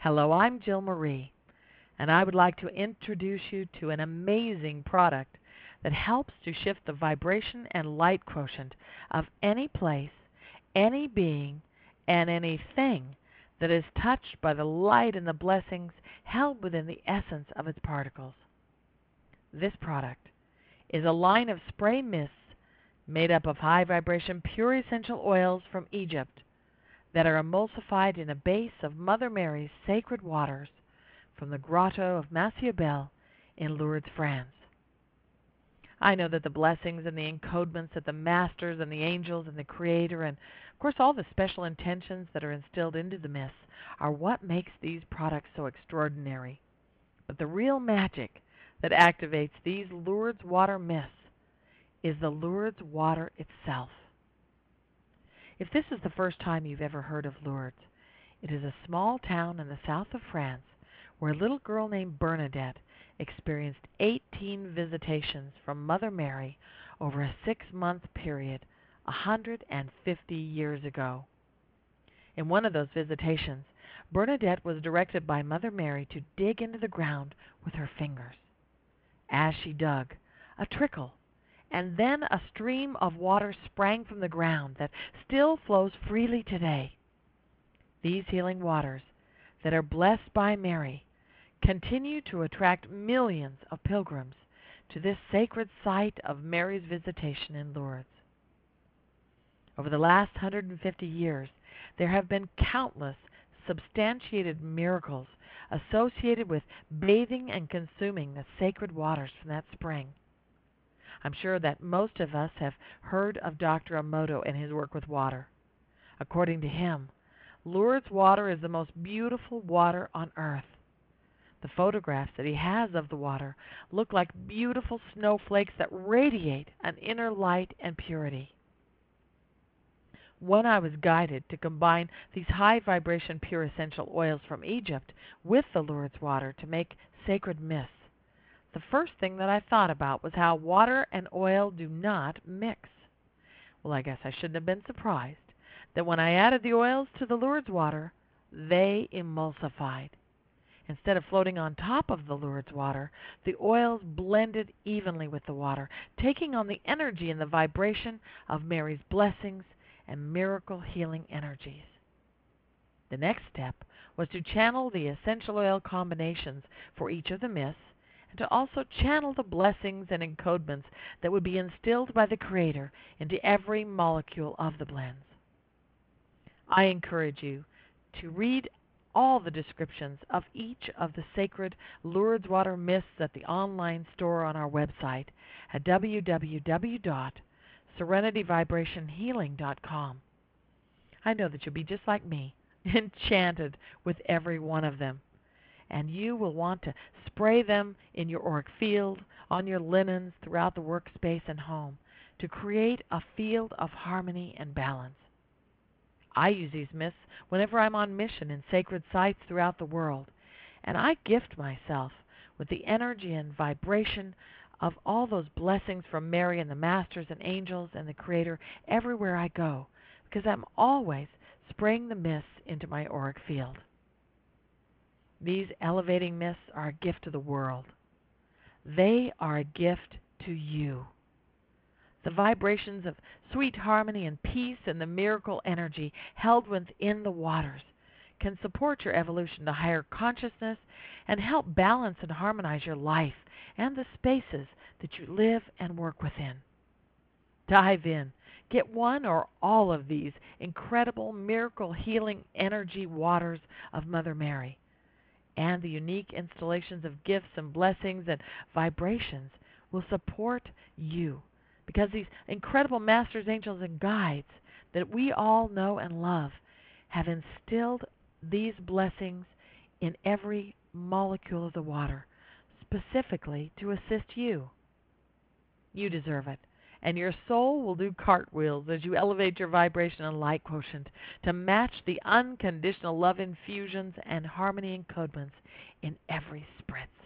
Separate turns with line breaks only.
Hello, I'm Jill Marie, and I would like to introduce you to an amazing product that helps to shift the vibration and light quotient of any place, any being, and anything that is touched by the light and the blessings held within the essence of its particles. This product is a line of spray mists made up of high vibration pure essential oils from Egypt that are emulsified in a base of Mother Mary's sacred waters from the grotto of Massabielle in Lourdes, France. I know that the blessings and the encodements that the masters and the angels and the creator and of course all the special intentions that are instilled into the mists are what makes these products so extraordinary. But the real magic that activates these Lourdes water mists is the Lourdes water itself. If this is the first time you've ever heard of Lourdes, it is a small town in the south of France where a little girl named Bernadette experienced 18 visitations from Mother Mary over a six month period a 150 years ago. In one of those visitations, Bernadette was directed by Mother Mary to dig into the ground with her fingers. As she dug, a trickle and then a stream of water sprang from the ground that still flows freely today. These healing waters that are blessed by Mary continue to attract millions of pilgrims to this sacred site of Mary's visitation in Lourdes. Over the last 150 years, there have been countless substantiated miracles associated with bathing and consuming the sacred waters from that spring. I'm sure that most of us have heard of Dr. Emoto and his work with water. According to him, Lourdes water is the most beautiful water on earth. The photographs that he has of the water look like beautiful snowflakes that radiate an inner light and purity. When I was guided to combine these high vibration pure essential oils from Egypt with the Lourdes water to make sacred mists, the first thing that I thought about was how water and oil do not mix. Well, I guess I shouldn't have been surprised that when I added the oils to the Lourdes water, they emulsified. Instead of floating on top of the Lourdes water, the oils blended evenly with the water, taking on the energy and the vibration of Mary's blessings and miracle healing energies. The next step was to channel the essential oil combinations for each of the mists and to also channel the blessings and encodements that would be instilled by the Creator into every molecule of the blends. I encourage you to read all the descriptions of each of the sacred Lourdes water mists at the online store on our website at www.serenityvibrationhealing.com. I know that you'll be just like me, enchanted with every one of them and you will want to spray them in your auric field, on your linens, throughout the workspace and home to create a field of harmony and balance. I use these mists whenever I'm on mission in sacred sites throughout the world, and I gift myself with the energy and vibration of all those blessings from Mary and the Masters and angels and the Creator everywhere I go, because I'm always spraying the mists into my auric field. These elevating myths are a gift to the world. They are a gift to you. The vibrations of sweet harmony and peace and the miracle energy held within the waters can support your evolution to higher consciousness and help balance and harmonize your life and the spaces that you live and work within. Dive in. Get one or all of these incredible miracle healing energy waters of Mother Mary and the unique installations of gifts and blessings and vibrations will support you because these incredible masters, angels, and guides that we all know and love have instilled these blessings in every molecule of the water, specifically to assist you. You deserve it and your soul will do cartwheels as you elevate your vibration and light quotient to match the unconditional love infusions and harmony encodements in every spritz.